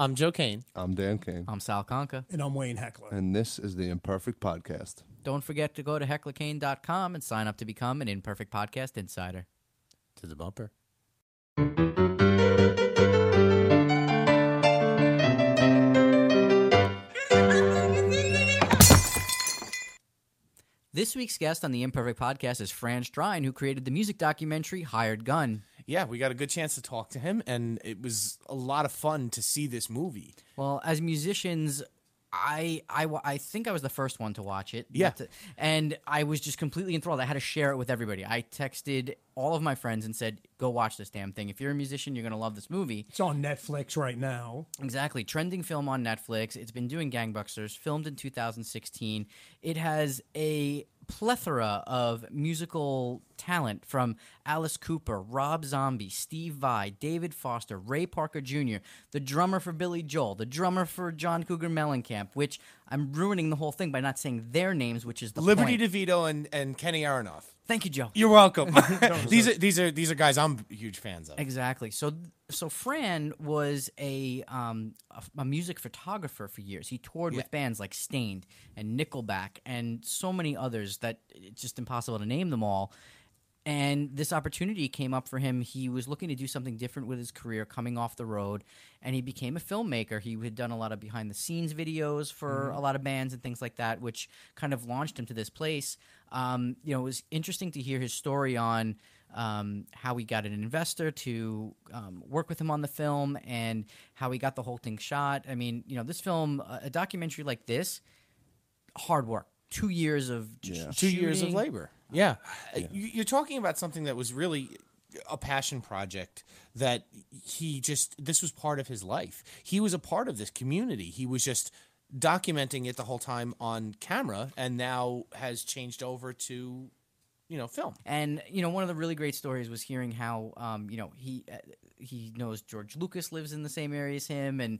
I'm Joe Kane. I'm Dan Kane, I'm Sal Conca. And I'm Wayne Heckler. and this is the Imperfect Podcast. Don't forget to go to hecklerkane.com and sign up to become an Imperfect Podcast Insider. To the bumper. This week's guest on the Imperfect Podcast is Fran Strine, who created the music documentary Hired Gun. Yeah, we got a good chance to talk to him, and it was a lot of fun to see this movie. Well, as musicians, I, I, I think I was the first one to watch it. Yeah. To- and I was just completely enthralled. I had to share it with everybody. I texted all of my friends and said, go watch this damn thing. If you're a musician, you're going to love this movie. It's on Netflix right now. Exactly. Trending film on Netflix. It's been doing gangbusters, filmed in 2016. It has a plethora of musical talent from Alice Cooper, Rob Zombie, Steve Vai, David Foster, Ray Parker Jr., the drummer for Billy Joel, the drummer for John Cougar Mellencamp, which I'm ruining the whole thing by not saying their names, which is the Liberty point. DeVitto and, and Kenny Aronoff. Thank you, Joe. You're welcome. these are these are these are guys I'm huge fans of. Exactly. So, so Fran was a um, a, a music photographer for years. He toured with bands like Staind and Nickelback and so many others that it's just impossible to name them all. And this opportunity came up for him. He was looking to do something different with his career, coming off the road, and he became a filmmaker. He had done a lot of behind the scenes videos for a lot of bands and things like that, which kind of launched him to this place. Um, you know, it was interesting to hear his story on um, how he got an investor to um, work with him on the film and how he got the whole thing shot. I mean, you know, this film, a a documentary like this, hard work. Two years of just Two years of labor. Yeah. Uh, You- You're talking about something that was really a passion project that he just this was part of his life. He was a part of this community. He was just documenting it the whole time on camera and now has changed over to you know film. And you know, one of the really great stories was hearing how um, you know he uh, he knows George Lucas lives in the same area as him, and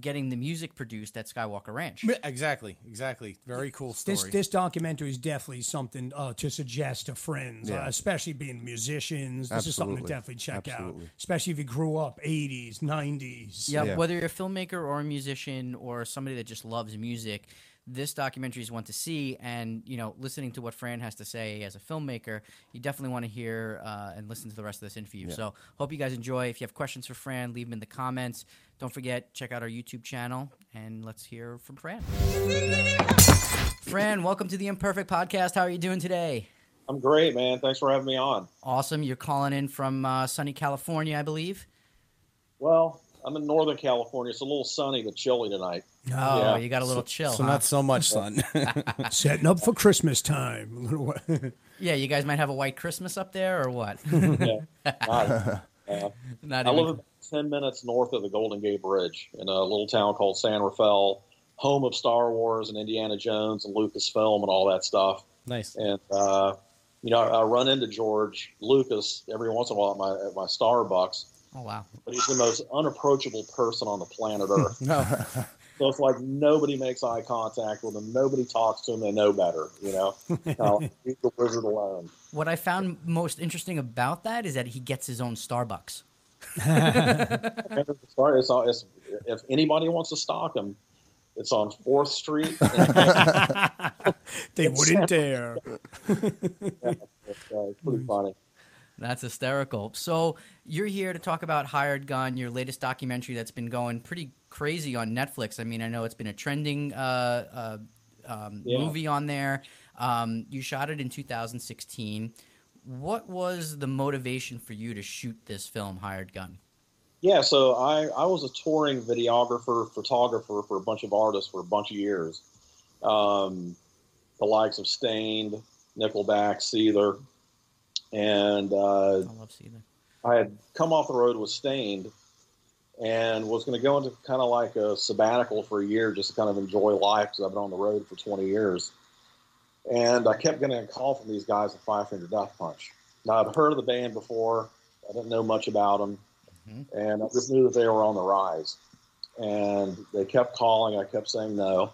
getting the music produced at Skywalker Ranch. Exactly, exactly. Very cool story. This this documentary is definitely something uh, to suggest to friends, uh, especially being musicians. This is something to definitely check Absolutely. out, especially if you grew up '80s, '90s. Yeah, Yeah. whether you're a filmmaker or a musician or somebody that just loves music, this documentary is one to see. And you know, listening to what Fran has to say as a filmmaker, you definitely want to hear uh, and listen to the rest of this interview. So, hope you guys enjoy. If you have questions for Fran, leave them in the comments. Don't forget, check out our YouTube channel, and let's hear from Fran. Fran, welcome to the Imperfect Podcast. How are you doing today? I'm great, man. Thanks for having me on. Awesome. You're calling in from uh, sunny California, I believe. Well, I'm in Northern California. It's a little sunny but chilly tonight. Oh, Yeah. you got a little chill. so huh? not so much sun. Setting up for Christmas time. A little wa- Yeah, you guys might have a white Christmas up there, or what? Yeah. Not- uh, Not I even- live about 10 minutes north of the Golden Gate Bridge in a little town called San Rafael, home of Star Wars and Indiana Jones and Lucasfilm and all that stuff. nice. And, uh, you know, I run into George Lucas every once in a while at my, at my Starbucks, Oh wow. but he's the most unapproachable person on the planet Earth. No. So it's like nobody makes eye contact with him. Nobody talks to him. They know better, you know. Leave the wizard alone. What I found most interesting about that is that he gets his own Starbucks. It's, sorry, it's, if anybody wants to stalk him, it's on Fourth Street. they wouldn't dare. It's, uh, it's pretty funny. That's hysterical. So you're here to talk about Hired Gun, your latest documentary that's been going pretty crazy on Netflix. I mean, I know it's been a trending uh, uh, um, Yeah. movie on there. Um, you shot it in 2016. What was the motivation for you to shoot this film, Hired Gun? Yeah, so I, I was a touring videographer, photographer for a bunch of artists for a bunch of years. um, the likes of Staind, Nickelback, Seether, and uh, I love Seether. I had come off the road with Staind and was going to go into kind of like a sabbatical for a year just to kind of enjoy life because I've been on the road for 20 years. And I kept getting a call from these guys at Five Finger Death Punch. Now, I'd heard of the band before, I didn't know much about them, and I just knew that they were on the rise. And they kept calling, I kept saying no.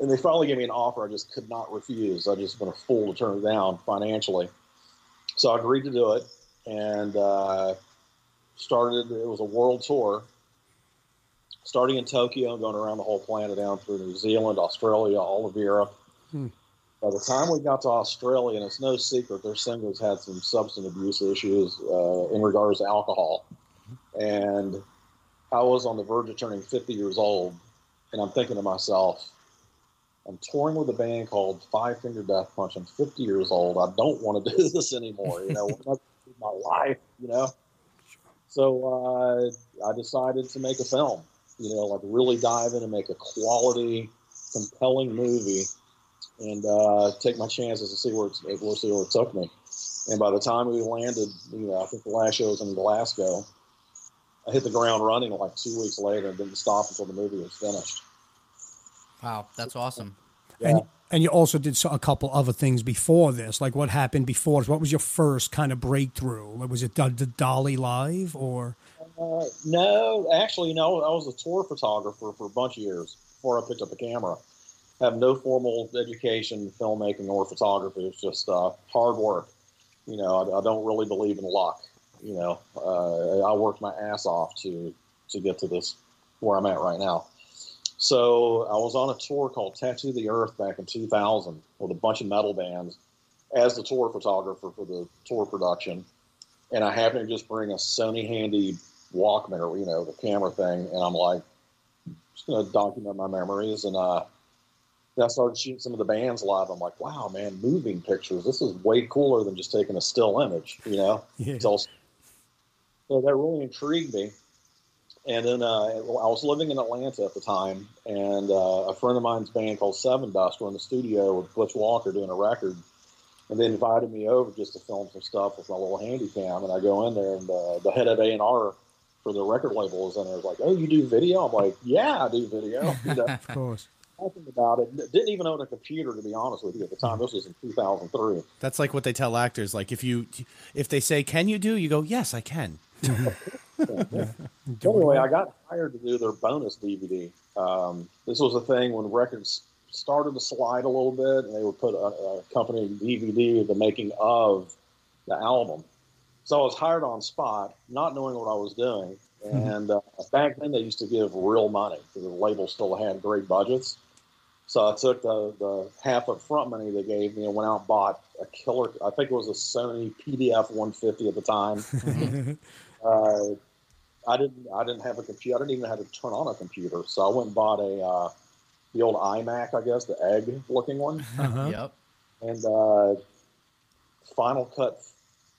And they finally gave me an offer I just could not refuse. I just been a fool to turn it down financially. So I agreed to do it and uh, started. It was a world tour, starting in Tokyo and going around the whole planet, down through New Zealand, Australia, all of Europe. By the time we got to Australia, and it's no secret, their singers had some substance abuse issues uh, in regards to alcohol, and I was on the verge of turning 50 years old, and I'm thinking to myself. I'm touring with a band called Five Finger Death Punch. I'm 50 years old. I don't want to do this anymore. You know, my life. You know, so uh, I decided to make a film. You know, like really dive in and make a quality, compelling movie, and uh, take my chances and see where it's, we'll see where it took me. And by the time we landed, you know, I think the last show was in Glasgow. I hit the ground running like two weeks later and didn't stop until the movie was finished. Wow, that's awesome. And and you also did a couple other things before this. Like what happened before? What was your first kind of breakthrough? Was it the, the Dolly Live or? Uh, no, actually, no. I was a tour photographer for a bunch of years before I picked up a camera. I have no formal education, filmmaking or photography. It's just uh, hard work. You know, I, I don't really believe in luck. You know, uh, I worked my ass off to to get to this where I'm at right now. So I was on a tour called Tattoo the Earth back in 2000 with a bunch of metal bands as the tour photographer for the tour production. And I happened to just bring a Sony Handy Walkman or, you know, the camera thing. And I'm like, just going to document my memories. And uh, I started shooting some of the bands live. I'm like, wow, man, moving pictures. This is way cooler than just taking a still image, you know? Yeah. So, so that really intrigued me. And then uh, I was living in Atlanta at the time, and uh, a friend of mine's band called Sevendust were in the studio with Butch Walker doing a record. And they invited me over just to film some stuff with my little handy cam. And I go in there, and uh, the head of A&R for the record label is in there. Is like, oh, you do video? I'm like, yeah, I do video. You know, Of course. talking about it. Didn't even own a computer, to be honest with you, at the time. This was in 2003. That's like what they tell actors. Like if you, if they say, "Can you do?" You go, "Yes, I can." Anyway, I got hired to do their bonus DVD. Um, this was a thing when records started to slide a little bit, and they would put a, a company DVD of the making of the album. So I was hired on spot, not knowing what I was doing. And uh, back then, they used to give real money because the label still had great budgets. So I took the, the half up front money they gave me and went out and bought a killer. I think it was a Sony PDF 150 at the time. uh, I didn't. I didn't have a computer. I didn't even know how to turn on a computer. So I went and bought a uh, the old iMac, I guess, the egg looking one, Yep. and uh, Final Cut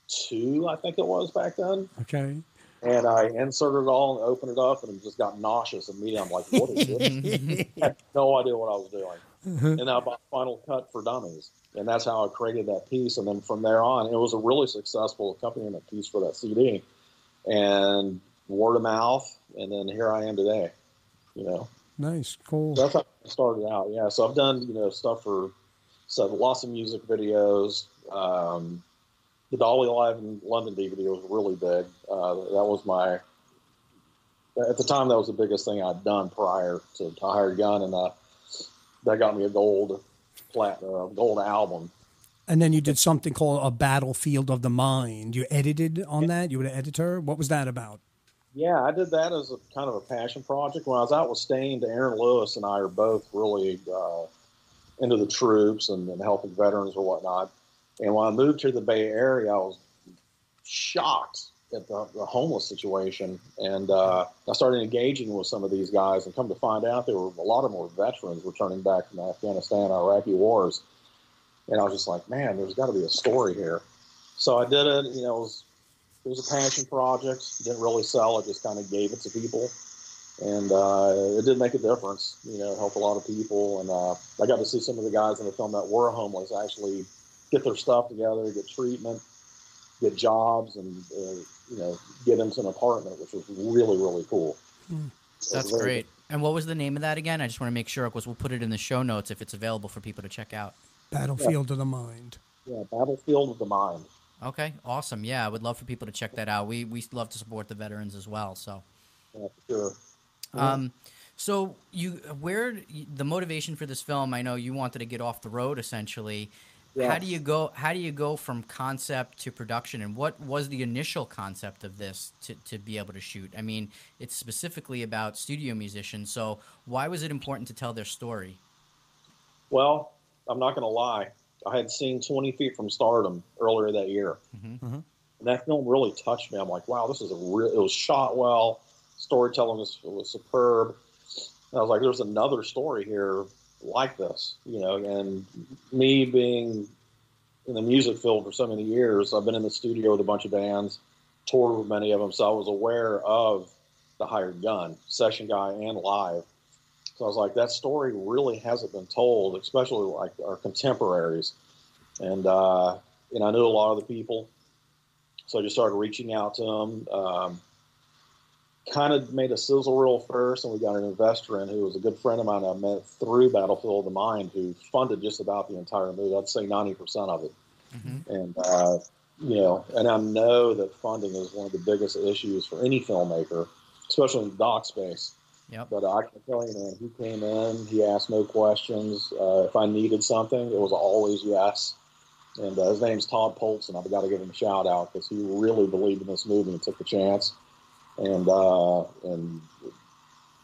two, I think it was back then. Okay. And I inserted it all and opened it up, and it just got nauseous immediately. I'm like, "What is this?" I had no idea what I was doing. And I bought Final Cut for Dummies, and that's how I created that piece. And then from there on, it was a really successful accompaniment piece for that CD, and word of mouth. And then here I am today. You know, Nice. Cool. that's how I started out. Yeah, so I've done you know stuff for so lots of music videos. Um, the Dolly Live in London DVD was really big. Uh, that was my at the time that was the biggest thing I'd done prior to, to Hired Gun, and uh, that got me a gold plat uh, gold album. And then you did something called a Battlefield of the Mind. You edited on that. You were the editor. What was that about? Yeah, I did that as a kind of a passion project. When I was out with Staind, Aaron Lewis and I are both really uh, into the troops and, and helping veterans or whatnot. And when I moved to the Bay Area, I was shocked at the, the homeless situation. And uh, I started engaging with some of these guys, and come to find out, there were a lot of were veterans returning back from Afghanistan, Iraqi wars. And I was just like, man, there's got to be a story here. So I did it. You know, it was, it was a passion project. Didn't really sell it. Just kind of gave it to people. and uh, it did make a difference. You know, it helped a lot of people, and uh, I got to see some of the guys in the film that were homeless actually get their stuff together, get treatment, get jobs, and uh, you know, get into an apartment, which was really really cool. So it was That's very great. And what was the name of that again? I just want to make sure because we'll put it in the show notes if it's available for people to check out. Battlefield of the Mind. Yeah, Battlefield of the Mind. Okay, awesome. Yeah, I would love for people to check that out. We we love to support the veterans as well. So, Yeah, sure. um, so you where the motivation for this film? I know you wanted to get off the road essentially. Yeah. How do you go? How do you go from concept to production? And what was the initial concept of this to, to be able to shoot? I mean, it's specifically about studio musicians. So why was it important to tell their story? Well, I'm not going to lie. I had seen 20 Feet from Stardom earlier that year. Mm-hmm. And that film really touched me. I'm like, wow, this is a real, it was shot well. Storytelling was, was superb. And I was like, there's another story here like this, you know, and me being in the music field for so many years, I've been in the studio with a bunch of bands, toured with many of them. So I was aware of the hired gun, session guy and live. So I was like, that story really hasn't been told, especially like our contemporaries. And uh, and I knew a lot of the people, so I just started reaching out to them. Um, kind of made a sizzle reel first, and we got an investor in who was a good friend of mine I met through Battlefield of the Mind, who funded just about the entire movie. I'd say ninety percent of it. And uh, you know, and I know that funding is one of the biggest issues for any filmmaker, especially in the doc space. Yep. But I can tell you, man, he came in, he asked no questions. Uh, if I needed something, it was always yes. And uh, his name's Todd Polson. I've got to give him a shout out because he really believed in this movie and took the chance. And uh, and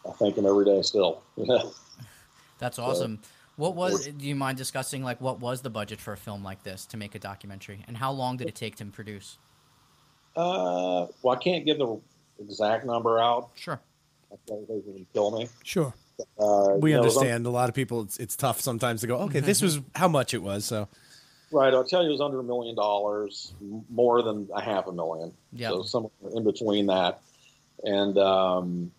I thank him every day still. That's awesome. What was? Do you mind discussing like what was the budget for a film like this to make a documentary, and how long did it take to produce? uh, well, I can't give the exact number out. Sure. I they would kill me. Sure. Uh, We you know, it was un- understand a lot of people. It's, it's tough sometimes to go. Okay, this was how much it was. So Right, I'll tell you, it was under a million dollars, more than a half a million. Yeah. So somewhere in between that. And um,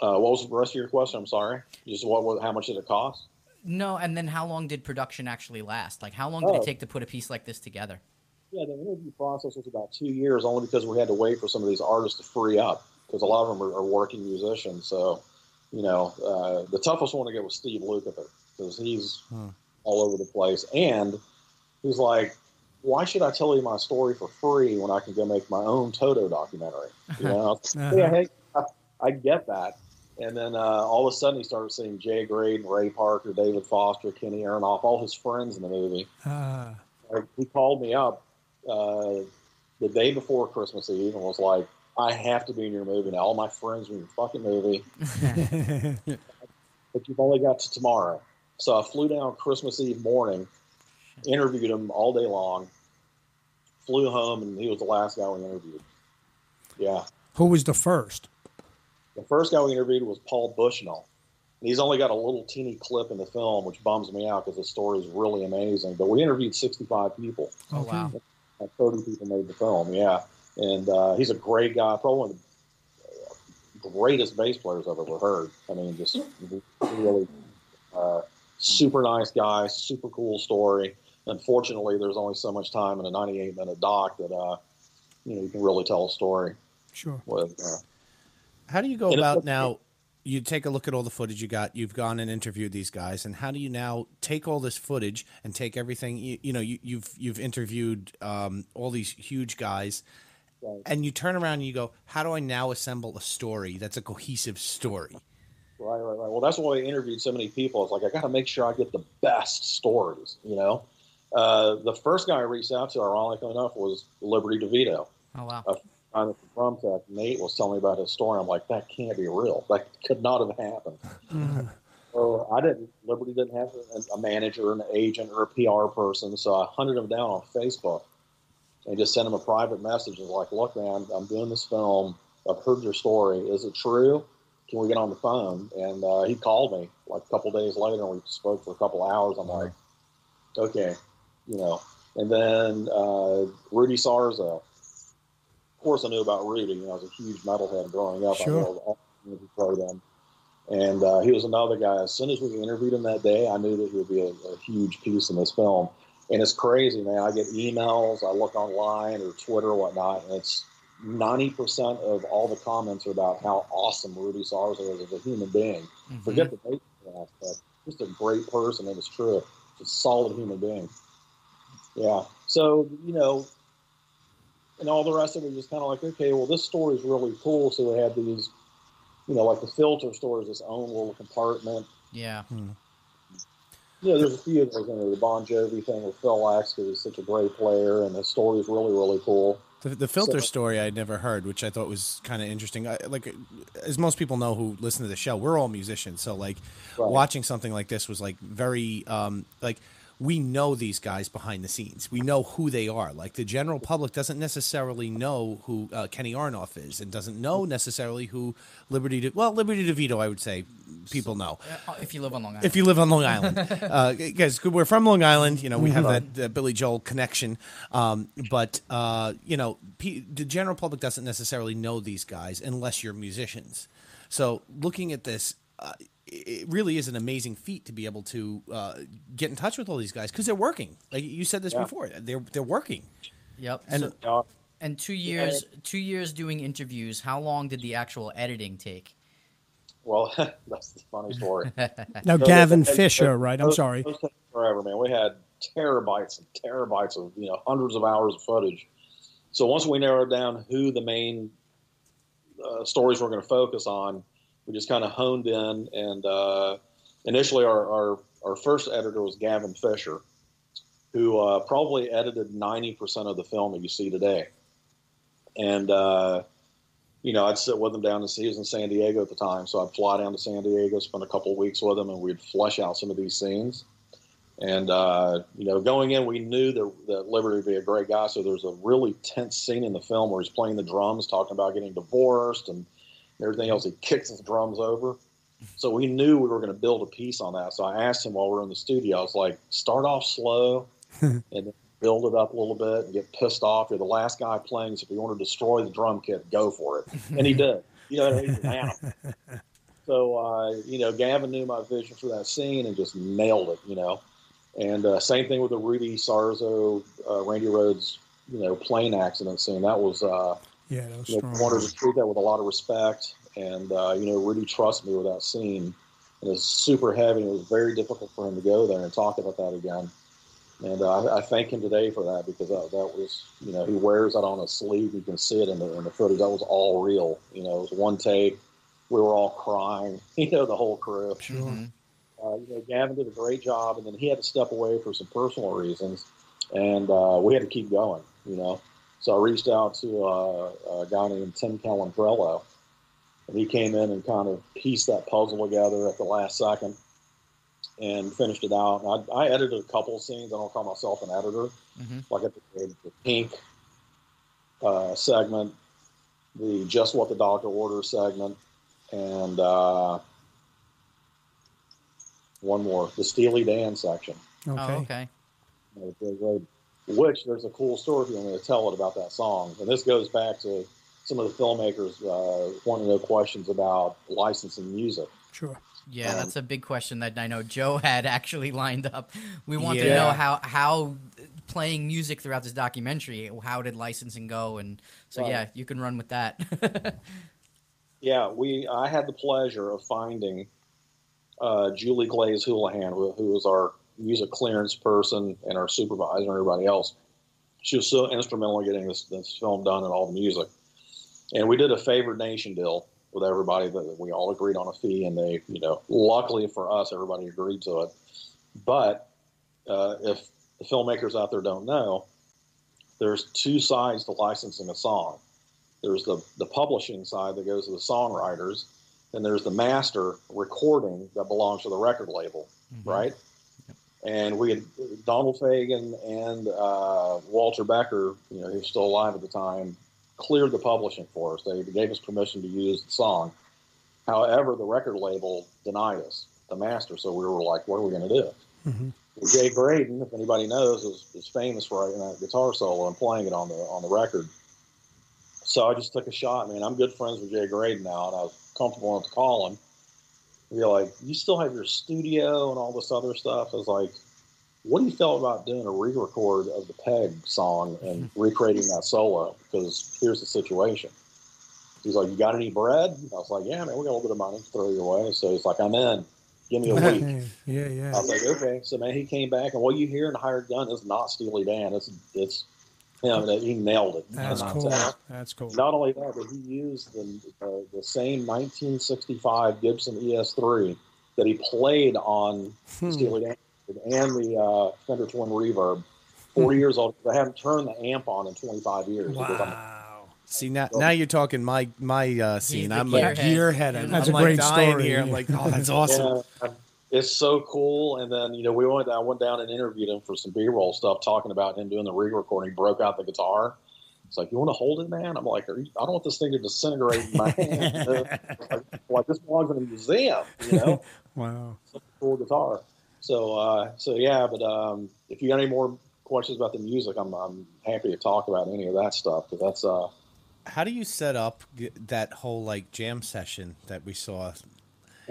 uh, what was the rest of your question? I'm sorry. Just what? what how much did it cost? No, and then how long did production actually last? Like, how long did Oh. it take to put a piece like this together? Yeah, the interview process was about two years, only because we had to wait for some of these artists to free up, because a lot of them are, are working musicians. So, you know, uh, the toughest one to get was Steve Lukather, because he's all over the place, and he's like, "Why should I tell you my story for free when I can go make my own Toto documentary?" You know, yeah, hey, I, I get that. And then uh, all of a sudden, he started seeing Jay Graydon, Ray Parker, David Foster, Kenny Aronoff, all his friends in the movie like, he called me up uh, the day before Christmas Eve and was like, "I have to be in your movie now. All my friends are in your fucking movie, but you've only got to tomorrow." So I flew down Christmas Eve morning, interviewed him all day long, flew home, and he was the last guy we interviewed. Yeah, who was the first? the first guy we interviewed was Paul Bushnell. And he's only got a little teeny clip in the film, which bums me out because the story is really amazing. But we interviewed 65 people. Oh wow. 30 people made the film, yeah. And uh, he's a great guy, probably one of the greatest bass players I've ever heard. I mean, just really uh, super nice guy, super cool story. Unfortunately, there's only so much time in a 98 minute doc that uh, you know you can really tell a story Sure. with. Uh, how do you go about okay. now? You take a look at all the footage you got. You've gone and interviewed these guys, and how do you now take all this footage and take everything? You, you know, you, you've you've interviewed um, all these huge guys, Right. and you turn around and you go, "How do I now assemble a story that's a cohesive story?" Right, right, right. Well, that's why I interviewed so many people. It's like I got to make sure I get the best stories. You know, uh, the first guy I reached out to, ironically enough, was Liberty DeVitto. Oh wow. A guy from Drum Tech, Nate, was telling me about his story. I'm like, that can't be real. That could not have happened. So I didn't. Liberty didn't have a, a manager, an agent, or a PR person. So I hunted him down on Facebook and just sent him a private message. and like, look, man, I'm doing this film. I've heard your story. Is it true? Can we get on the phone? And uh, he called me like a couple days later, and we spoke for a couple hours. I'm like, okay, you know. And then uh, Rudy Sarzo. Of course, I knew about Rudy. You know, I was a huge metalhead growing up. I Sure. know all community program. And uh, he was another guy. As soon as we interviewed him that day, I knew that he would be a, a huge piece in this film. And it's crazy, man. I get emails, I look online or Twitter or whatnot, and it's 90% of all the comments are about how awesome Rudy Sarzo is as a human being. Mm-hmm. Forget the baseball aspect. Just a great person, and it's true. Just a solid human being. Yeah. So, you know, and all the rest of it was just kind of like, okay, well, this story is really cool. So we had these, you know, like the filter store is its own little compartment. Yeah. Hmm. Yeah, there's a few of those in there. The Bon Jovi thing with Phil X, because he's such a great player, and the story is really, really cool. The, the filter So- story I'd never heard, which I thought was kind of interesting. I, like, as most people know who listen to the show, we're all musicians, so like Right. watching something like this was like very um, like we know these guys behind the scenes. We know who they are. Like the general public doesn't necessarily know who uh, Kenny Aronoff is, and doesn't know necessarily who Liberty. De- well, Liberty DeVitto, I would say people know. Uh, If you live on Long Island. If you live on Long Island, uh, guys, we're from Long Island. You know, we have that, that Billy Joel connection. Um, but uh, you know, pe- the general public doesn't necessarily know these guys unless you're musicians. So, looking at this, uh, it really is an amazing feat to be able to uh, get in touch with all these guys because they're working. Like you said this before, they're they're working. Yep. And- so, and two years, two years doing interviews. How long did the actual editing take? well, that's the funny story. Now, So Gavin those- Fisher, right? I'm those- sorry. those forever, man. We had terabytes and terabytes of you know hundreds of hours of footage. So once we narrowed down who the main uh, stories we're going to focus on, we just kind of honed in. And uh, initially, our, our our first editor was Gavin Fisher, who uh, probably edited ninety percent of the film that you see today. And uh, you know, I'd sit with him down in he was in San Diego at the time, so I'd fly down to San Diego, spend a couple of weeks with him, and we'd flesh out some of these scenes. And uh, you know, going in, we knew that, that Liberty would be a great guy. So there's a really tense scene in the film where he's playing the drums, talking about getting divorced and everything else. He kicks his drums over. So we knew we were going to build a piece on that. So I asked him while we were in the studio, I was like, start off slow and build it up a little bit and get pissed off. You're the last guy playing, so if you want to destroy the drum kit, go for it. And he did. You know, he's an animal. So, uh, you know, Gavin knew my vision for that scene and just nailed it, you know. And uh, same thing with the Rudy Sarzo, uh, Randy Rhoads, you know, plane accident scene. That was, uh, Yeah, that was you know, strong. wanted to treat that with a lot of respect. And, uh, you know, Rudy trusted me with that scene. And it was super heavy. It was very difficult for him to go there and talk about that again. And uh, I, I thank him today for that because that, that was, you know, he wears that on his sleeve. You can see it in the, in the footage. That was all real. You know, it was one take. We were all crying, you know, the whole crew. Mhm. Uh, you know, Gavin did a great job, and then he had to step away for some personal reasons, and uh, we had to keep going. You know, so I reached out to uh, a guy named Tim Calandrello, and he came in and kind of pieced that puzzle together at the last second and finished it out. And I, I edited a couple of scenes. I don't call myself an editor. Mhm. Like at the, the pink uh, segment, the just what the doctor orders segment, and uh, one more, the Steely Dan section. Okay. Oh, okay. You know, the- the- Which there's a cool story if you want me to tell it about that song. And this goes back to some of the filmmakers uh, wanting to know questions about licensing music. Sure. Yeah, that's a big question that I know Joe had actually lined up. We wanted to know how how playing music throughout this documentary, how did licensing go, and so Right. yeah, you can run with that. Yeah, we. I had the pleasure of finding uh, Julie Glaze Houlihan, who, who was our music clearance person and our supervisor and everybody else. She was so instrumental in getting this, this film done and all the music. And we did a favored nation deal with everybody that we all agreed on a fee, and they, you know, luckily for us, everybody agreed to it. But uh, if the filmmakers out there don't know, there's two sides to licensing a song there's the, the publishing side that goes to the songwriters, and there's the master recording that belongs to the record label, right? And we had Donald Fagen and uh, Walter Becker, you know, he was still alive at the time, cleared the publishing for us. They gave us permission to use the song. However, the record label denied us, the master. So we were like, what are we going to do? Well, Jay Graydon, if anybody knows, is, is famous for writing that guitar solo and playing it on the on the record. so I just took a shot. Man, I'm good friends with Jay Graydon now, and I was comfortable enough to call him. You're like, you still have your studio and all this other stuff. I was like, what do you feel about doing a re-record of the Peg song and hmm. recreating that solo? Because here's the situation. He's like, you got any bread? I was like, yeah, man, we got a little bit of money. to Throw you away. So he's like, I'm in. Give me a week. yeah, yeah. I was like, okay. So man, he came back, and what you hear in the Hired Gun is not Steely Dan. It's it's him. That he nailed it. That's cool. That's cool. Not only that, but he used the uh, the same 1965 Gibson ES3 that he played on Steely Dan and the uh, Fender Twin Reverb. 40 years old. I haven't turned the amp on in 25 years. Wow. See now, now you're talking my my uh, scene. I'm like gearhead. gearhead. That's I'm a like great dying story, here. I'm like, oh, that's awesome. Yeah, it's so cool. And then you know we went. I went down and interviewed him for some B-roll stuff, talking about him doing the re-recording. He broke out the guitar. It's like you want to hold it, man. I'm like, Are you, I don't want this thing to disintegrate in my hand. like, like this belongs in a museum, you know. Wow. Such a cool guitar. So uh, so yeah, but um, if you got any more questions about the music, I'm I'm happy to talk about any of that stuff because that's uh How do you set up that whole like jam session that we saw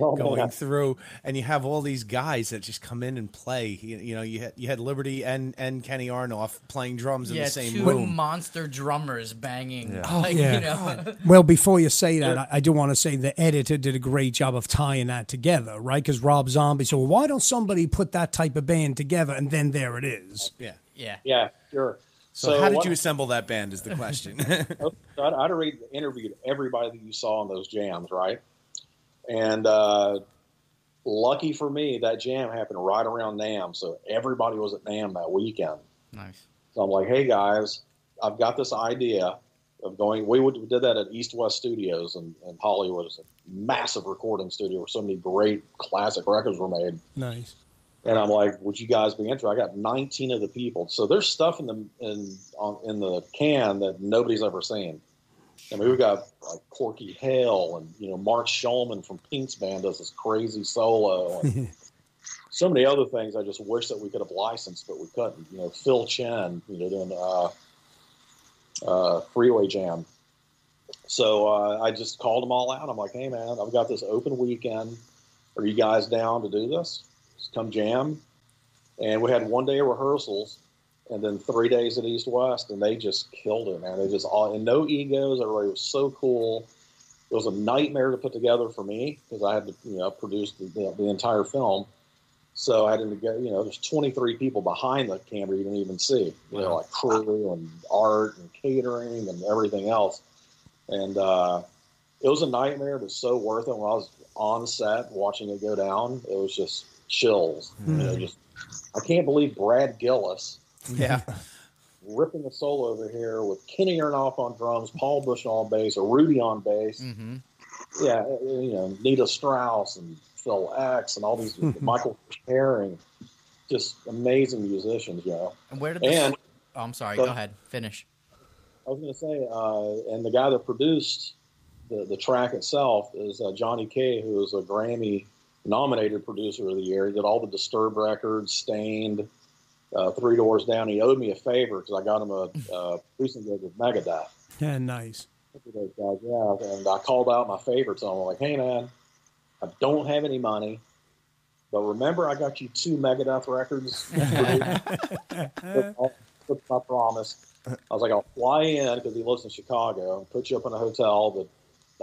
oh, going man. through, and you have all these guys that just come in and play. You, you know, you had you had Liberty and and Kenny Aronoff playing drums in yeah, the same two room. monster drummers banging. Yeah. Like, oh, yeah. you know. Well, before you say that, I, I do want to say the editor did a great job of tying that together, right? Because Rob Zombie said, well, why don't somebody put that type of band together? And then there it is. yeah. yeah. yeah sure. So, how did what- you uh, assemble that band? Is the question. Oh, I'd, I'd already interviewed everybody that you saw in those jams, right? And uh, lucky for me, that jam happened right around NAMM, so everybody was at NAMM that weekend. Nice. So I'm like, hey guys, I've got this idea of going. We, would, we did that at East West Studios in, in Hollywood. It's a massive recording studio where so many great classic records were made. Nice. And I'm like, would you guys be interested? I got 19 of the people. So there's stuff in the in on, in the can that nobody's ever seen. I mean, we've got like Corky Hale and you know Mark Schulman from Pink's band does this crazy solo. And so many other things. I just wish that we could have licensed, but we couldn't. You know, Phil Chen, you know, doing uh, uh, Freeway Jam. So uh, I just called them all out. I'm like, hey man, I've got this open weekend. Are you guys down to do this? Just come jam. And we had one day of rehearsals and then three days at East West, and they just killed it, man. They just all, and no egos. Everybody was so cool. It was a nightmare to put together for me because I had to, you know, produce the, the, the entire film. So I had to go, you know, there's 23 people behind the camera you didn't even see, you know, like crew and art and catering and everything else. And uh, it was a nightmare, but so worth it. When I was on set watching it go down, it was just chills. You know, just I can't believe Brad Gillis yeah. ripping a solo over here with Kenny Aronoff on drums, Paul Bush on bass, or Rudy on bass. Mm-hmm. Yeah, uh, you know, Nita Strauss and Phil X and all these Michael Herring, just amazing musicians, you know. And where did the And Oh, I'm sorry. Go- Go ahead. Finish. I was going to say, uh, and the guy that produced the, the track itself is uh, Johnny K, who is a Grammy nominated producer of the year. He did all the Disturbed records, Staind, uh, Three Doors Down. He owed me a favor because I got him a uh, recent gig with Megadeth. Yeah, nice. Those guys, yeah. And I called out my favorites on him. I'm like, hey, man, I don't have any money, but remember I got you two Megadeth records? That's my promise. I was like, I'll fly in because he lives in Chicago and put you up in a hotel, but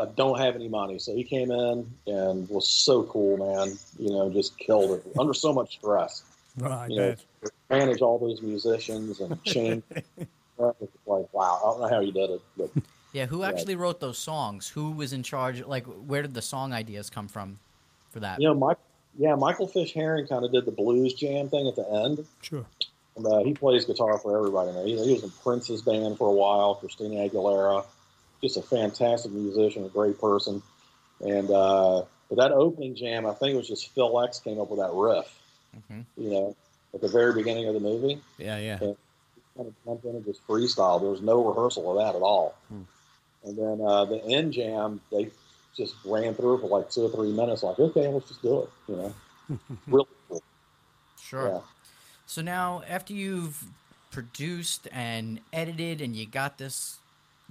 I don't have any money. So he came in and was so cool, man. You know, just killed it under so much stress. Right, You know. Manage all those musicians and change. like, wow, I don't know how you did it, but Yeah, who actually wrote those songs? Who was in charge? Like, where did the song ideas come from for that? you know, Mike, yeah, Michael Fish Herring kind of did the blues jam thing at the end. Sure. And, uh, he plays guitar for everybody. Now. He, he was in Prince's band for a while, Christina Aguilera. Just a fantastic musician, a great person. And uh, but that opening jam, I think it was just Phil X came up with that riff. Mhm. You know, at the very beginning of the movie, Yeah, yeah. kind of jumped in and just freestyle. There was no rehearsal of that at all. And then uh, the end jam, they just ran through for like two or three minutes. Like, okay, let's just do it. You know, really cool. Sure. Yeah. So now, after you've produced and edited, and you got this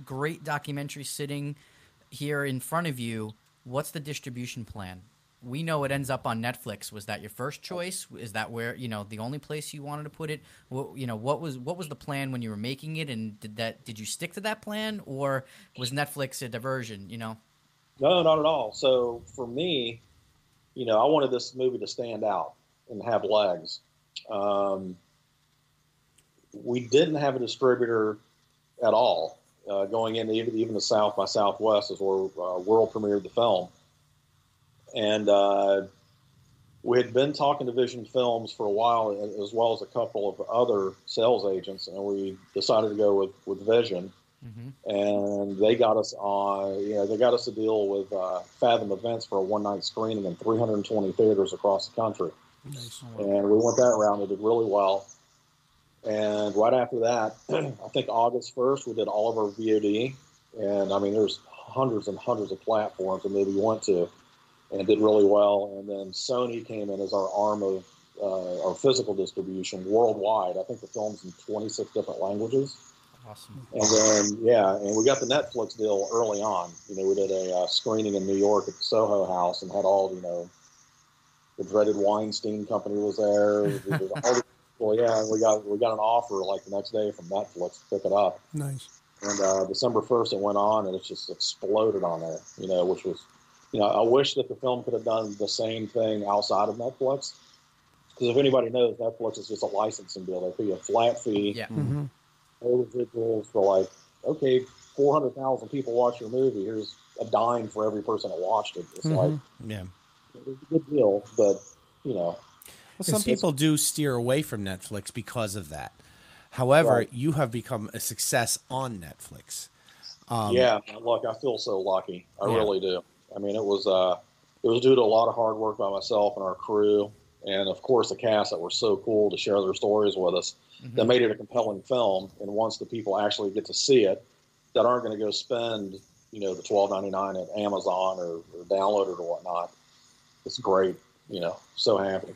great documentary sitting here in front of you. What's the distribution plan? We know it ends up on Netflix. Was that your first choice? Is that where you know the only place you wanted to put it? What, you know, what was what was the plan when you were making it, and did that did you stick to that plan, or was Netflix a diversion? You know, No, not at all. So for me, you know, I wanted this movie to stand out and have legs. Um, we didn't have a distributor at all uh, going in. Even even the South by Southwest is where uh, world premiered the film, and uh, we had been talking to Vision Films for a while, as well as a couple of other sales agents, and we decided to go with with Vision and they got us on. You know, they got us a deal with uh, Fathom Events for a one night screening in 320 theaters across the country, and we went that round. It did really well. And right after that, I think August 1st, we did all of our VOD, and I mean, there's hundreds and hundreds of platforms and maybe movie went to, and it did really well. And then Sony came in as our arm of uh, our physical distribution worldwide. I think the film's in 26 different languages. awesome. And then, yeah, and we got the Netflix deal early on. You know, we did a uh, screening in New York at the Soho House and had all, you know, the dreaded Weinstein Company was there. All well, yeah, and we got we got an offer like the next day from Netflix to pick it up. Nice. And uh, December first, it went on, and it just exploded on there. You know, which was, you know, I wish that the film could have done the same thing outside of Netflix. Because if anybody knows, Netflix is just a licensing deal. They pay you a flat fee Yeah. Mm-hmm. no residuals for like, okay, 400,000 people watch your movie. Here's a dime for every person that watched it. It's like, Yeah. it's a good deal, but, you know, Well, some people do steer away from Netflix because of that. However, Right. you have become a success on Netflix. yeah, look, I feel so lucky. I Um, Yeah. really do. I mean, it was, uh, it was due to a lot of hard work by myself and our crew. And of course, the cast that were so cool to share their stories with us that made it a compelling film. And once the people actually get to see it, that aren't going to go spend, you know, the twelve ninety nine at Amazon or, or download it or whatnot, it's great. You know, so happy.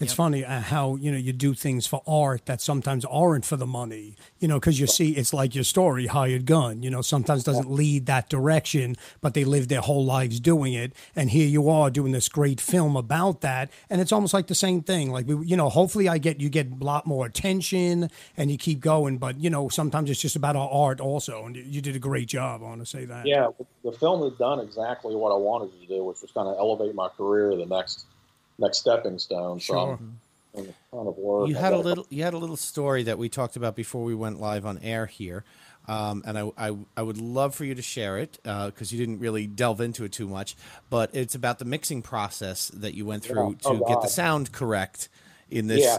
It's funny uh, how you know you do things for art that sometimes aren't for the money. You know, because you see, it's like your story, hired gun. You know, sometimes doesn't lead that direction, but they live their whole lives doing it, and here you are doing this great film about that, and it's almost like the same thing. Like we, you know, hopefully I get you get a lot more attention and you keep going, but you know, sometimes it's just about our art also, and you, you did a great job. I want to say that. Yeah, the film has done exactly what I wanted to do, which was kind of elevate my career the next next stepping stone. So Sure. I'm a ton of work. You had a got little. You had a little story that we talked about before we went live on air here, um, and I, I I would love for you to share it because you didn't really delve into it too much. But it's about the mixing process that you went through Yeah. Oh, to get the sound correct in this Yeah.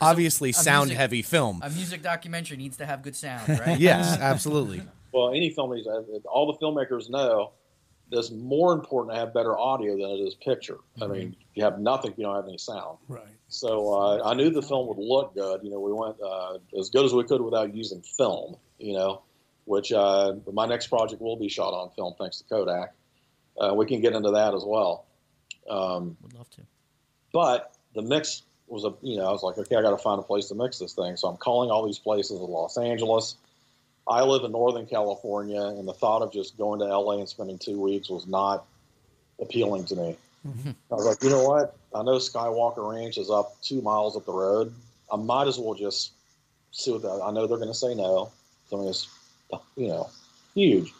obviously a sound music- heavy film. A music documentary needs to have good sound, right? yes, absolutely. Well, any film all the filmmakers know it's more important to have better audio than it is picture. I mean, you have nothing you don't have any sound. Right. So uh, I knew the film would look good. You know, we went uh, as good as we could without using film. You know, which uh, my next project will be shot on film thanks to Kodak. Uh, we can get into that as well. Um, Would love to. but the mix was a you know I was like okay I got to find a place to mix this thing so I'm calling all these places in Los Angeles. I live in Northern California, and the thought of just going to LA and spending two weeks was not appealing to me. Mm-hmm. I was like, you know what? I know Skywalker Ranch is up two miles up the road. I might as well just see what the, I know they're going to say no. So I mean, it's you know huge.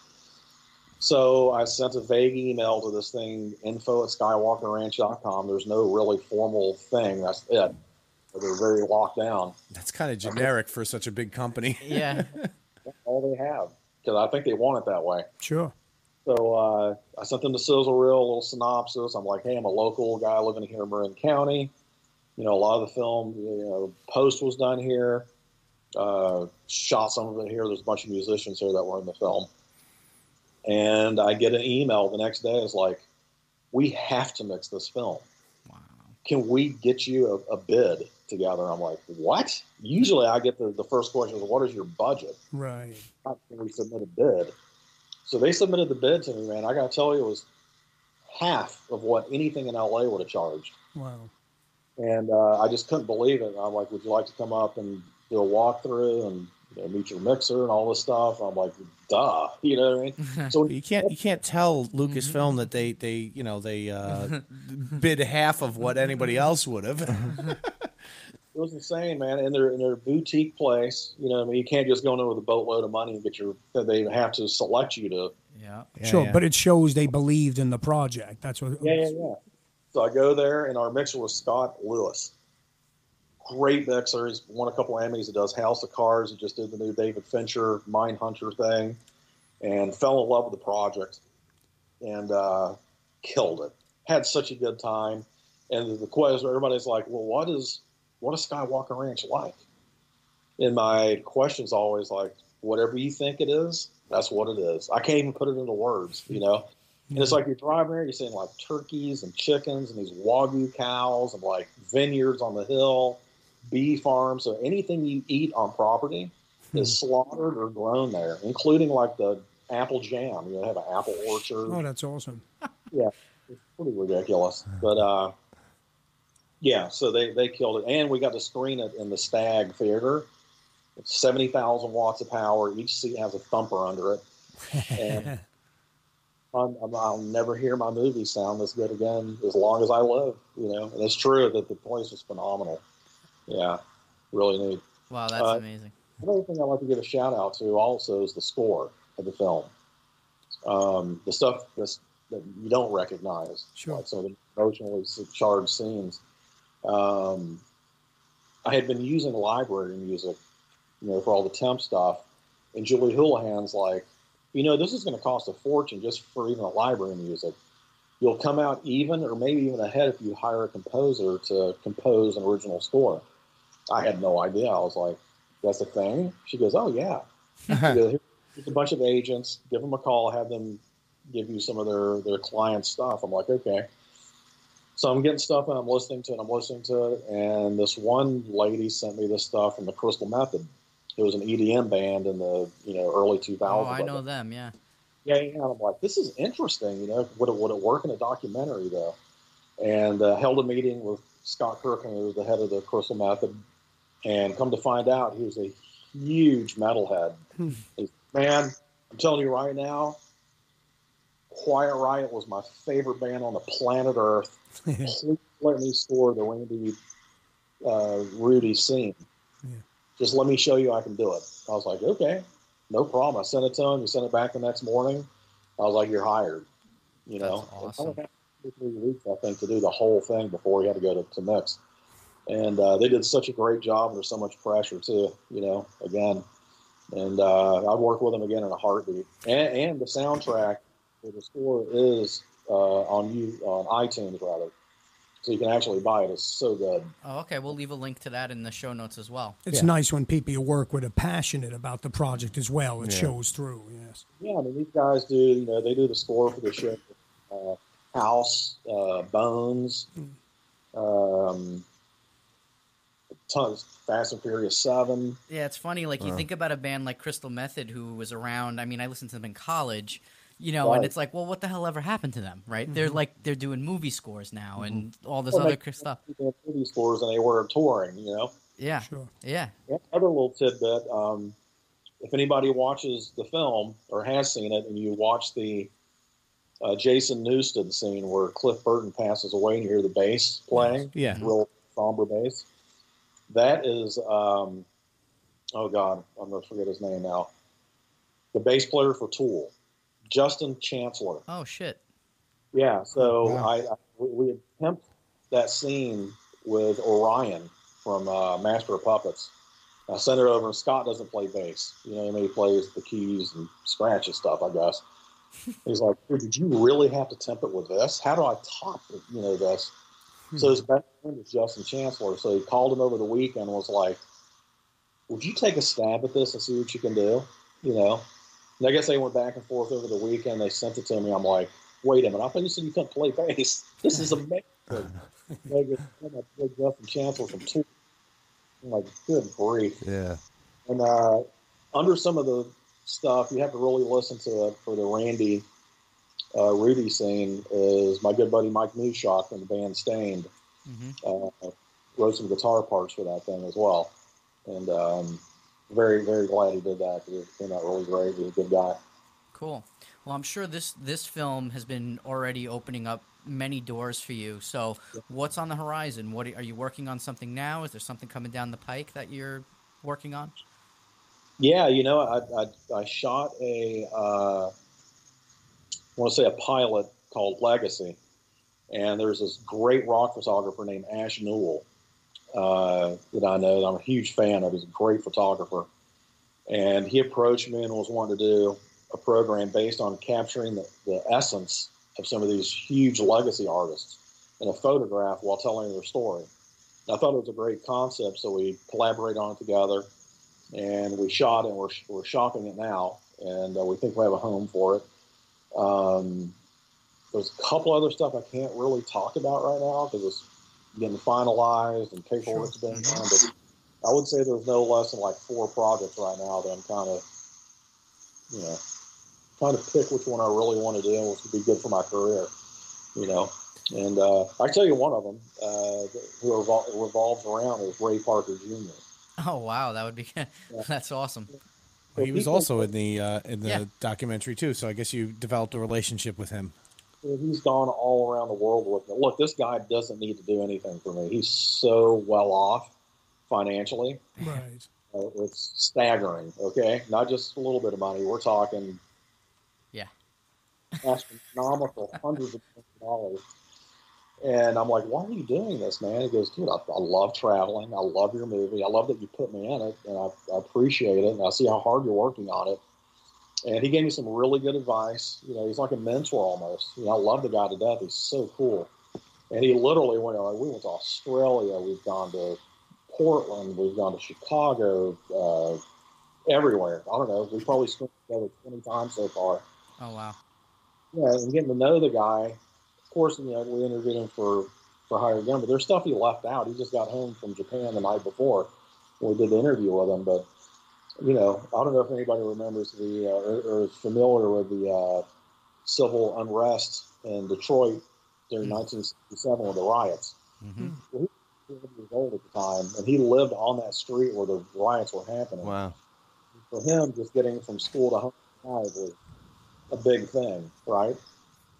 So I sent a vague email to this thing, info at skywalkerranch.com. There's no really formal thing. That's it. They're very locked down. That's kind of generic for such a big company. Yeah. That's all they have because I think they want it that way. Sure. So uh, I sent them the sizzle reel, a little synopsis. I'm like, hey, I'm a local guy living here in Marin County. You know, a lot of the film, you know, post was done here. Uh, shot some of it here. There's a bunch of musicians here that were in the film. And I get an email the next day. It's like, we have to mix this film. Wow. Can we get you a, a bid together? I'm like, what? Usually I get the, the first question is, what is your budget? Right. how can we submit a bid? So they submitted the bid to me, man. I got to tell you, it was half of what anything in LA would have charged. Wow. And uh, I just couldn't believe it. I'm like, would you like to come up and do a walkthrough and you know, meet your mixer and all this stuff. I'm like, duh, you know what I mean? So You can't you can't tell Lucasfilm that they they you know they uh, bid half of what anybody else would have. It was insane, man. And they're in their boutique place. You know, I mean, you can't just go in with a boatload of money and get your. They have to select you to. Yeah. sure, yeah. but it shows they believed in the project. That's what. Yeah, yeah, yeah. So I go there, and our mixer was Scott Lewis. Great mixer. He's won a couple Emmys. He does House of Cards. He just did the new David Fincher Mindhunter thing, and fell in love with the project, and uh, killed it. Had such a good time. And the question, everybody's like, "Well, what is what is Skywalker Ranch like?" And my question is always like, "Whatever you think it is, that's what it is." I can't even put it into words, you know. And it's like you're driving there, you're seeing like turkeys and chickens and these wagyu cows and like vineyards on the hill, bee farms. So anything you eat on property is slaughtered or grown there, including like the apple jam. You know, have an apple orchard. Oh, that's awesome. Yeah, it's pretty ridiculous. But uh, yeah, so they, they killed it. And we got to screen it in the Stag Theater. It's 70,000 watts of power. Each seat has a thumper under it. And I'm, I'm, I'll never hear my movie sound this good again as long as I live. You know, and it's true that the place was phenomenal. Yeah, really neat. Wow, that's Uh, amazing. Another thing I'd like to give a shout out to also is the score of the film. Um, the stuff that's, that you don't recognize, Sure. like some of the emotionally charged scenes. Um, I had been using library music, you know, for all the temp stuff, and Julie Houlihan's like, you know, this is going to cost a fortune just for even a library music. You'll come out even, or maybe even ahead, if you hire a composer to compose an original score. I had no idea. I was like, that's a thing? She goes, oh, yeah. Goes, Here's a bunch of agents, give them a call, have them give you some of their, their client stuff. I'm like, okay. So I'm getting stuff and I'm listening to it, I'm listening to it. And this one lady sent me this stuff from the Crystal Method. It was an EDM band in the you know early 2000s. Oh, I know them. Yeah. Yeah, yeah. And I'm like, this is interesting. You know, would it would it work in a documentary though? And uh, held a meeting with Scott Kirkland, who was the head of the Crystal Method, and come to find out, he was a huge metalhead. Man, I'm telling you right now, Quiet Riot was my favorite band on the planet Earth. Please let me score the Randy uh, Rudy scene. Yeah. Just let me show you I can do it. I was like, okay, no problem. I sent it to him. He sent it back the next morning. I was like, you're hired. You know, awesome. It only had three weeks, I think, to do the whole thing before he had to go to, to mix. And uh, they did such a great job. There's so much pressure too. You know, again, and uh, I'd work with them again in a heartbeat. And, and the soundtrack for the score is uh, on you on iTunes rather, so you can actually buy it. It's so good. Oh, okay. We'll leave a link to that in the show notes as well. It's nice when people you work with are passionate about the project as well. It shows through. Yes. Yeah, I mean these guys do. You know, they do the score for the show, uh, House, uh, Bones, um, tons, Fast and Furious Seven. Yeah, it's funny. Like you think about a band like Crystal Method, who was around. I mean, I listened to them in college, you know, and it's like, well, what the hell ever happened to them, right? They're like they're doing movie scores now and all this Well, other they- stuff. They have movie scores and they were touring. You know. Yeah, Sure. yeah. Other little tidbit: um, if anybody watches the film or has seen it, and you watch the uh, Jason Newsted scene where Cliff Burton passes away, and you hear the bass playing, Yeah. real somber bass. That is, um, oh God, I'm going to forget his name now. The bass player for Tool, Justin Chancellor. Oh shit. Yeah, so Wow. I, I we, we had pimped that scene with Orion from uh, Master of Puppets. I sent it over, and Scott doesn't play bass. You know, what I mean, he plays the keys and scratches stuff, I guess. He's like, "Dude, did you really have to temp it with this? How do I top, it, you know, this? So his best friend is Justin Chancellor. So he called him over the weekend and was like, "Would you take a stab at this and see what you can do?" You know. And I guess they went back and forth over the weekend. They sent it to me. I'm like, "Wait a minute! I thought you said you couldn't play bass. This is amazing." Like, it's like a big Justin Chancellor from Tool. I'm like, good grief. Yeah. And uh, under some of the stuff, you have to really listen to it for the Randy uh, Rudy scene. Is my good buddy Mike Mushok from the band Staind hmm uh, wrote some guitar parts for that thing as well. And um, very very glad he did that because it came out really great. He's a good guy. Cool. Well, I'm sure this this film has been already opening up many doors for you. So, what's on the horizon? What are you working on? Something now? Is there something coming down the pike that you're working on? Yeah, you know, I I, I shot a uh, I want to say a pilot called Legacy, and there's this great rock photographer named Ash Newell uh, that I know. That I'm a huge fan of. He's a great photographer, and he approached me and was wanting to do a program based on capturing the, the essence of some of these huge legacy artists in a photograph while telling their story. And I thought it was a great concept, so we collaborated on it together, and we shot and We're we're shopping it now, and uh, we think we have a home for it. Um, there's a couple other stuff I can't really talk about right now because it's getting finalized and paperwork's being done. But I would say there's no less than like four projects right now that I'm kind of, you know, trying to pick which one I really want to do and which would be good for my career, you know. And uh, I tell you, one of them uh, who revol- revolves around is Ray Parker Jr. Oh wow, that would be that's awesome. Well, he was also in the uh, in the Yeah. documentary too, so I guess you developed a relationship with him. He's gone all around the world with me. Look, this guy doesn't need to do anything for me. He's so well off financially. Right. Uh, it's staggering. Okay, not just a little bit of money. We're talking Yeah. astronomical hundreds of of dollars. And I'm like, why are you doing this, man? He goes, dude, I, I love traveling. I love your movie. I love that you put me in it, and I, I appreciate it. And I see how hard you're working on it. And he gave me some really good advice. You know, he's like a mentor almost. You know, I love the guy to death. He's so cool. And he literally went. Like, we went to Australia. We've gone to Portland. We've gone to Chicago. Uh, everywhere. I don't know. We've probably spent together 20 times so far. Oh wow. Yeah, and getting to know the guy. Of course, you know, we interviewed him for for Hired Gun, but there's stuff he left out. He just got home from Japan the night before. when We did the interview with him, but you know, I don't know if anybody remembers the uh, or, or is familiar with the uh, civil unrest in Detroit during 1967 with the riots. Mhm. Well, he was 12 years old at the time, and he lived on that street where the riots were happening Wow. for him, just getting from school to home was a big thing, right?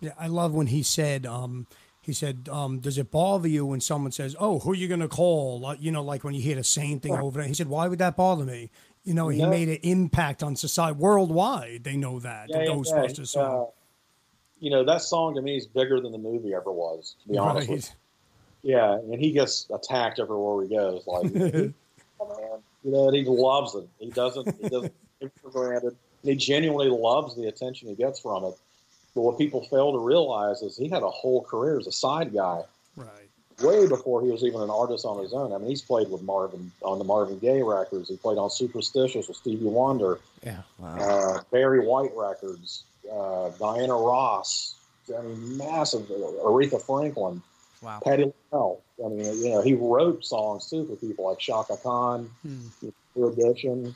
Yeah, I love when he said, um, he said, um, does it bother you when someone says, "Oh, who are you going to call?" Like, you know, like when you hear the same thing over there. He said, "Why would that bother me?" You know, he No. made an impact on society worldwide. They know that the Ghostbusters yeah, song. uh, you know, that song to me is bigger than the movie ever was, to be honest with you. Yeah, and he gets attacked everywhere he goes. Like. You know, and he loves it. He doesn't, he doesn't take for granted. He genuinely loves the attention he gets from it. But what people fail to realize is he had a whole career as a side guy Right. Way before he was even an artist on his own. I mean, he's played with Marvin on the Marvin Gaye records. He played on Superstitious with Stevie Wonder, Yeah. uh, Barry White records, uh, Diana Ross. I mean, massive. Aretha Franklin, Wow. Patti LaBelle. I mean, you know, he wrote songs too for people like Chaka Khan, New Edition,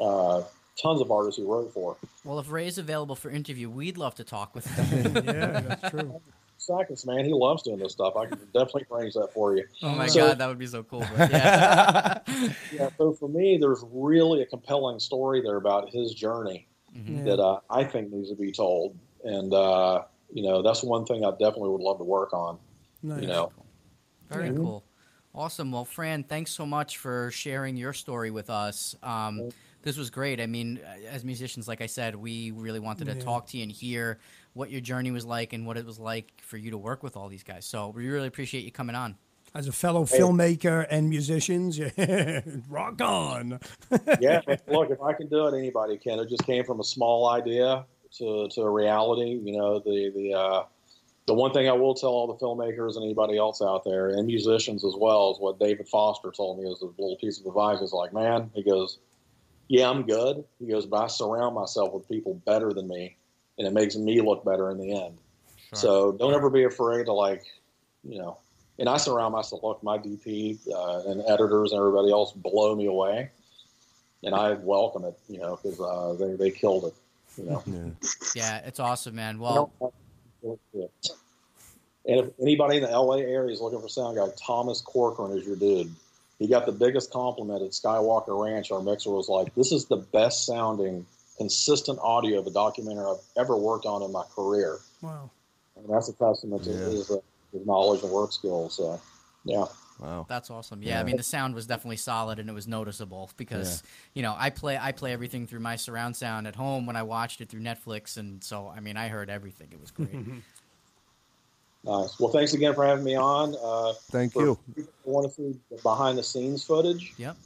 uh, tons of artists he wrote for. Well, if Ray's available for interview, we'd love to talk with him. Yeah, that's true. Seconds, man, he loves doing this stuff. I can definitely arrange that for you. oh my So- god, that would be so cool. But yeah. Yeah, so for me, there's really a compelling story there about his journey that uh, I think needs to be told, and uh, you know that's one thing I definitely would love to work on. Nice. You know, Very cool. Awesome. Well, Fran, thanks so much for sharing your story with us. Um, this was great. I mean, as musicians, like I said, we really wanted to Yeah. talk to you and hear what your journey was like and what it was like for you to work with all these guys. So we really appreciate you coming on. As a fellow filmmaker and musicians, yeah, rock on. yeah. Look, if I can do it, anybody can. It just came from a small idea to, to a reality. You know, the the uh, the one thing I will tell all the filmmakers and anybody else out there, and musicians as well, is what David Foster told me as a little piece of advice. Is like, man, he goes, yeah, I'm good. He goes, but I surround myself with people better than me, and it makes me look better in the end. So don't ever be afraid to like, you know. And I surround myself. Look, my DP uh, and editors and everybody else blow me away, and I welcome it. You know, because uh, they they killed it. You know. Yeah, it's awesome, man. Well, And if anybody in the LA area is looking for sound guy, Thomas Corcoran is your dude. he got the biggest compliment at Skywalker Ranch. Our mixer was like, "This is the best sounding, consistent audio of a documentary I've ever worked on in my career." Wow. And that's a testament to his, uh, his knowledge and work skills. So, yeah. Wow. That's awesome. Yeah, I mean the sound was definitely solid and it was noticeable because you know I play I play everything through my surround sound at home when I watched it through Netflix and so I mean I heard everything. It was great. Nice. Well, thanks again for having me on. Uh, Thank for you. people want to see the behind the scenes footage. Yep.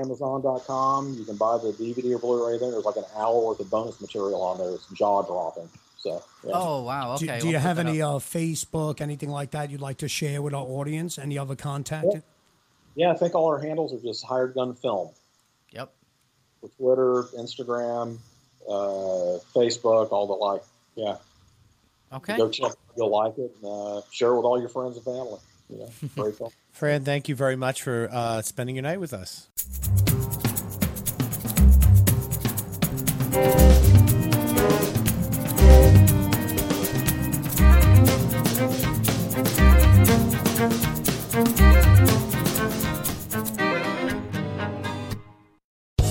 Amazon.com. You can buy the DVD or Blu-ray there. There's like an hour worth of bonus material on there. It's jaw dropping. So, yeah. Oh wow. Do, Okay. do we'll you have any uh, Facebook, anything like that you'd like to share with our audience? Any other contact? Yeah. yeah, I think all our handles are just Hired Gun Film Yep. for Twitter, Instagram, uh, Facebook, all the like. Yeah, Okay. go check. You'll like it. And, uh, share it with all your friends and family. You know, great film. Fran, thank you very much for uh, spending your night with us.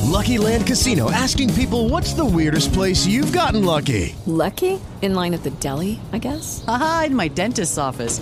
Lucky Land Casino asking people what's the weirdest place you've gotten lucky? Lucky? In line at the deli, I guess? Aha, in my dentist's office.